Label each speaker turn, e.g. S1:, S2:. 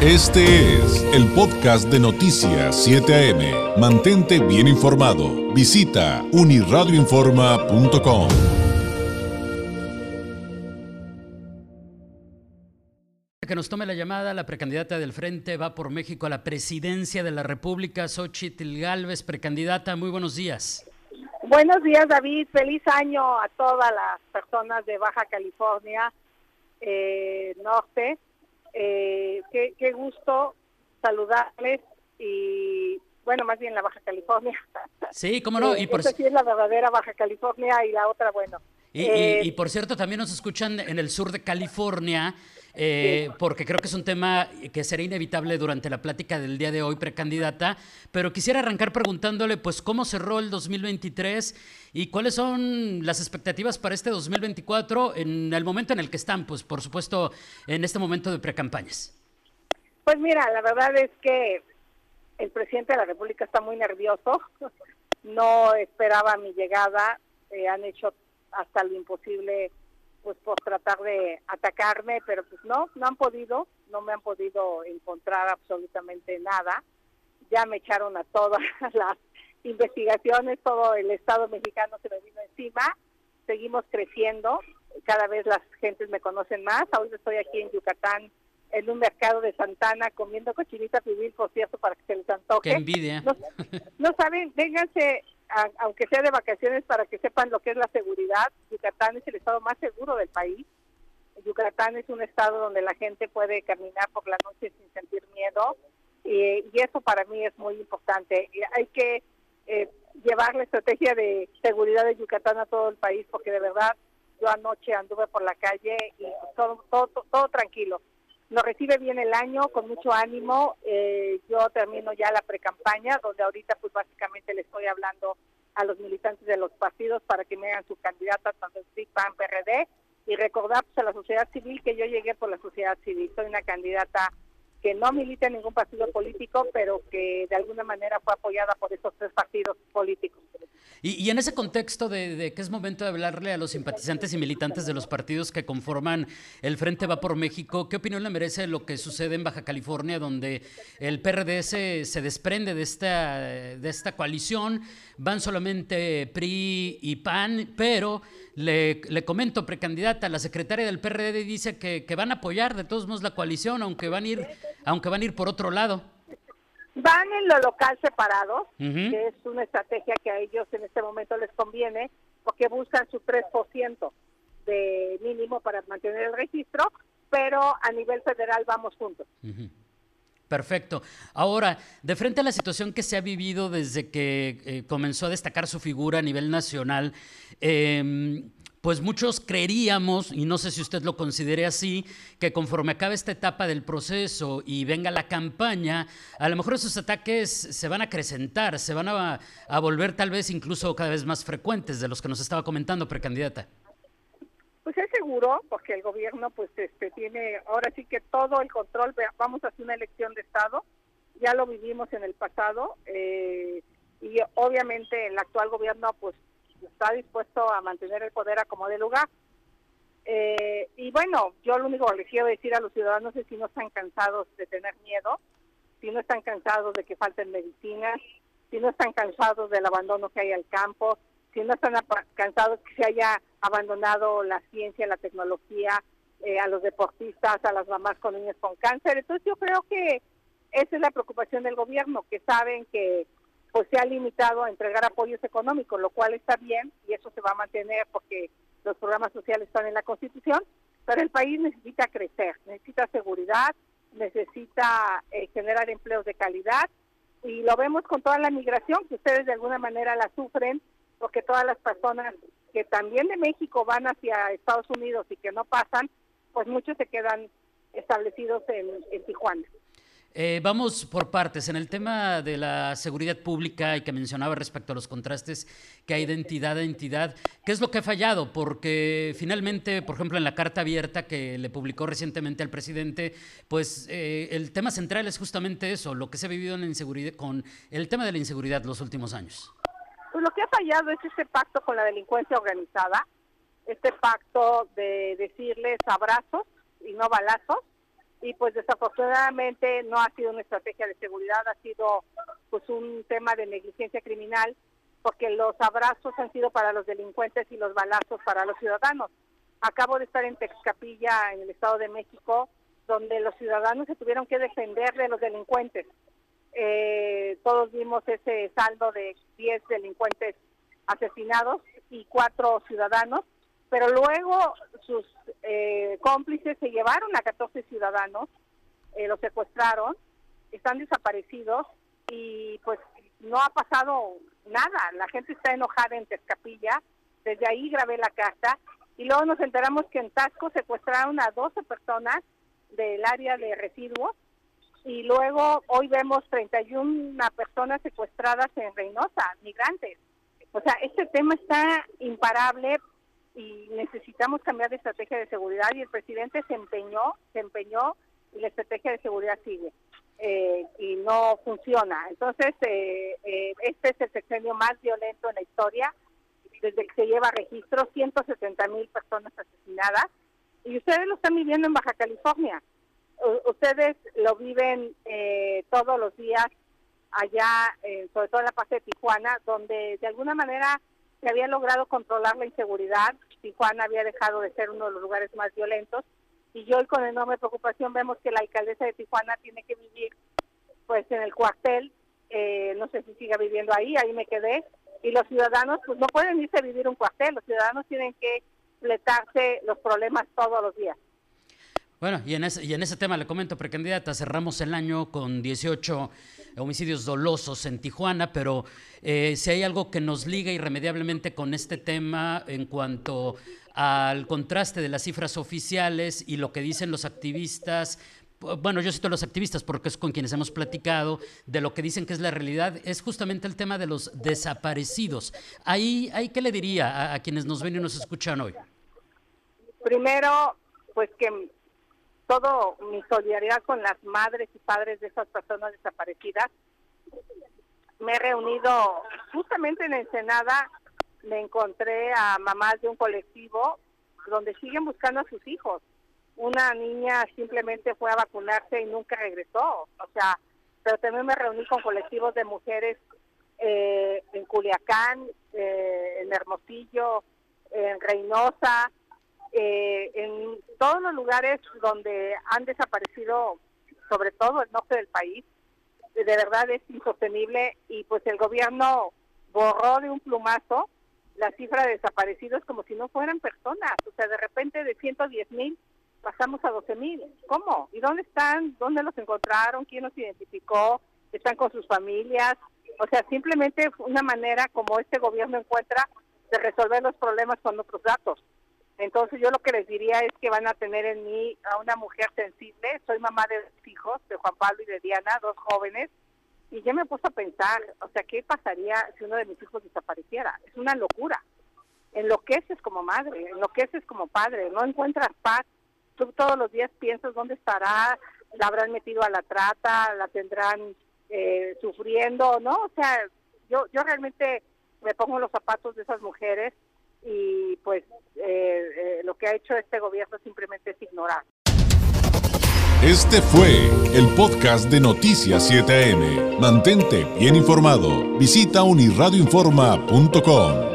S1: Este es el podcast de Noticias 7 AM. Mantente bien informado. Visita uniradioinforma.com.
S2: Que nos tome la llamada la precandidata del Frente va por México a la presidencia de la República, Xochitl Galvez, precandidata. Muy buenos días.
S3: Buenos días, David. Feliz año a todas las personas de Baja California eh, Norte. Eh, qué, qué gusto saludarles y bueno, más bien la Baja California.
S2: Sí, cómo no.
S3: Y por... sí es la verdadera Baja California y la otra, bueno.
S2: Y, y, y, por cierto, también nos escuchan en el sur de California, eh, porque creo que es un tema que será inevitable durante la plática del día de hoy, precandidata, pero quisiera arrancar preguntándole, pues, ¿cómo cerró el 2023 y cuáles son las expectativas para este 2024 en el momento en el que están, pues, por supuesto, en este momento de precampañas?
S3: Pues mira, la verdad es que el presidente de la República está muy nervioso, no esperaba mi llegada, eh, han hecho hasta lo imposible pues por tratar de atacarme, pero pues no, no han podido, no me han podido encontrar absolutamente nada. Ya me echaron a todas las investigaciones, todo el Estado mexicano se me vino encima. Seguimos creciendo, cada vez las gentes me conocen más. Ahora estoy aquí en Yucatán en un mercado de Santana comiendo cochinita pibil, por cierto, para que se les antoje.
S2: Qué envidia.
S3: No, no saben, vénganse a, aunque sea de vacaciones, para que sepan lo que es la seguridad. Yucatán es el estado más seguro del país. Yucatán es un estado donde la gente puede caminar por la noche sin sentir miedo y, eso para mí es muy importante. Y hay que eh, llevar la estrategia de seguridad de Yucatán a todo el país porque de verdad yo anoche anduve por la calle y todo, todo, todo, todo tranquilo. Nos recibe bien el año, con mucho ánimo. Eh, yo termino ya la precampaña, donde ahorita pues básicamente le estoy hablando a los militantes de los partidos para que me hagan su candidata, tanto el PAN, PRD, y recordar pues, a la sociedad civil que yo llegué por la sociedad civil. Soy una candidata que no milita en ningún partido político, pero que de alguna manera fue apoyada por esos tres partidos políticos.
S2: Y, y en ese contexto de, de, que es momento de hablarle a los simpatizantes y militantes de los partidos que conforman el Frente Va por México, ¿qué opinión le merece lo que sucede en Baja California, donde el PRD se, se desprende de esta, de esta coalición? Van solamente PRI y PAN, pero le, le, comento, precandidata, la secretaria del PRD dice que, que, van a apoyar de todos modos la coalición, aunque van a ir, aunque van a ir por otro lado.
S3: Van en lo local separados, uh -huh. que es una estrategia que a ellos en este momento les conviene, porque buscan su 3% de mínimo para mantener el registro, pero a nivel federal vamos juntos.
S2: Uh -huh. Perfecto. Ahora, de frente a la situación que se ha vivido desde que eh, comenzó a destacar su figura a nivel nacional, eh, pues muchos creeríamos, y no sé si usted lo considere así, que conforme acabe esta etapa del proceso y venga la campaña, a lo mejor esos ataques se van a acrecentar, se van a, a volver tal vez incluso cada vez más frecuentes de los que nos estaba comentando, precandidata.
S3: Pues es seguro, porque el gobierno pues este tiene ahora sí que todo el control, vamos a hacer una elección de Estado, ya lo vivimos en el pasado, eh, y obviamente el actual gobierno pues está dispuesto a mantener el poder a como de lugar. Eh, y bueno, yo lo único que les quiero decir a los ciudadanos es si no están cansados de tener miedo, si no están cansados de que falten medicinas, si no están cansados del abandono que hay al campo, si no están cansados que se haya abandonado la ciencia, la tecnología, eh, a los deportistas, a las mamás con niños con cáncer. Entonces yo creo que esa es la preocupación del gobierno, que saben que pues se ha limitado a entregar apoyos económicos, lo cual está bien y eso se va a mantener porque los programas sociales están en la Constitución, pero el país necesita crecer, necesita seguridad, necesita eh, generar empleos de calidad y lo vemos con toda la migración que ustedes de alguna manera la sufren porque todas las personas que también de México van hacia Estados Unidos y que no pasan, pues muchos se quedan establecidos en, en Tijuana.
S2: Eh, vamos por partes. En el tema de la seguridad pública y que mencionaba respecto a los contrastes que hay de entidad a entidad, ¿qué es lo que ha fallado? Porque finalmente, por ejemplo, en la carta abierta que le publicó recientemente al presidente, pues eh, el tema central es justamente eso, lo que se ha vivido en la inseguridad, con el tema de la inseguridad los últimos años.
S3: Pues lo que ha fallado es este pacto con la delincuencia organizada, este pacto de decirles abrazos y no balazos, y pues desafortunadamente no ha sido una estrategia de seguridad, ha sido pues un tema de negligencia criminal porque los abrazos han sido para los delincuentes y los balazos para los ciudadanos. Acabo de estar en Texcapilla, en el Estado de México, donde los ciudadanos se tuvieron que defender de los delincuentes. Eh, todos vimos ese saldo de 10 delincuentes asesinados y cuatro ciudadanos, pero luego sus eh, cómplices se llevaron a 14 ciudadanos, eh, los secuestraron, están desaparecidos y pues no ha pasado nada. La gente está enojada en Tezcapilla, desde ahí grabé la carta y luego nos enteramos que en Tasco secuestraron a 12 personas del área de residuos y luego hoy vemos 31 personas secuestradas en Reynosa, migrantes. O sea, este tema está imparable y necesitamos cambiar de estrategia de seguridad y el presidente se empeñó, se empeñó y la estrategia de seguridad sigue eh, y no funciona. Entonces, eh, eh, este es el sexenio más violento en la historia desde que se lleva registro, 170 mil personas asesinadas y ustedes lo están viviendo en Baja California. ustedes lo viven eh, todos los días allá, eh, sobre todo en la parte de Tijuana, donde de alguna manera se había logrado controlar la inseguridad. Tijuana había dejado de ser uno de los lugares más violentos. Y hoy con enorme preocupación vemos que la alcaldesa de Tijuana tiene que vivir pues en el cuartel, eh, no sé si siga viviendo ahí, ahí me quedé, y los ciudadanos pues no pueden irse a vivir un cuartel, los ciudadanos tienen que fletarse los problemas todos los días.
S2: Bueno, y en, ese, y en ese tema le comento, precandidata, cerramos el año con 18 homicidios dolosos en Tijuana, pero eh, si hay algo que nos liga irremediablemente con este tema en cuanto al contraste de las cifras oficiales y lo que dicen los activistas, bueno, yo cito a los activistas porque es con quienes hemos platicado de lo que dicen que es la realidad, es justamente el tema de los desaparecidos. Ahí, ahí ¿qué le diría a, a quienes nos ven y nos escuchan hoy?
S3: Primero, pues que todo mi solidaridad con las madres y padres de esas personas desaparecidas. Me he reunido justamente en Ensenada, me encontré a mamás de un colectivo donde siguen buscando a sus hijos. Una niña simplemente fue a vacunarse y nunca regresó. O sea, pero también me reuní con colectivos de mujeres eh, en Culiacán, eh, en Hermosillo, en Reynosa, eh, en todos los lugares donde han desaparecido, sobre todo el norte del país, de verdad es insostenible y pues el gobierno borró de un plumazo la cifra de desaparecidos como si no fueran personas. O sea, de repente de 110 mil pasamos a 12 mil. ¿Cómo? ¿Y dónde están? ¿Dónde los encontraron? ¿Quién los identificó? ¿Están con sus familias? O sea, simplemente una manera como este gobierno encuentra de resolver los problemas con otros datos. Entonces yo lo que les diría es que van a tener en mí a una mujer sensible. Soy mamá de hijos, de Juan Pablo y de Diana, dos jóvenes. Y yo me he puesto a pensar, o sea, ¿qué pasaría si uno de mis hijos desapareciera? Es una locura. Enloqueces como madre, enloqueces como padre, no encuentras paz. Tú todos los días piensas dónde estará, la habrán metido a la trata, la tendrán eh, sufriendo, ¿no? O sea, yo, yo realmente me pongo los zapatos de esas mujeres y pues eh, eh, lo que ha hecho este gobierno simplemente es ignorar.
S1: Este fue el podcast de Noticias 7am. Mantente bien informado. Visita unirradioinforma.com.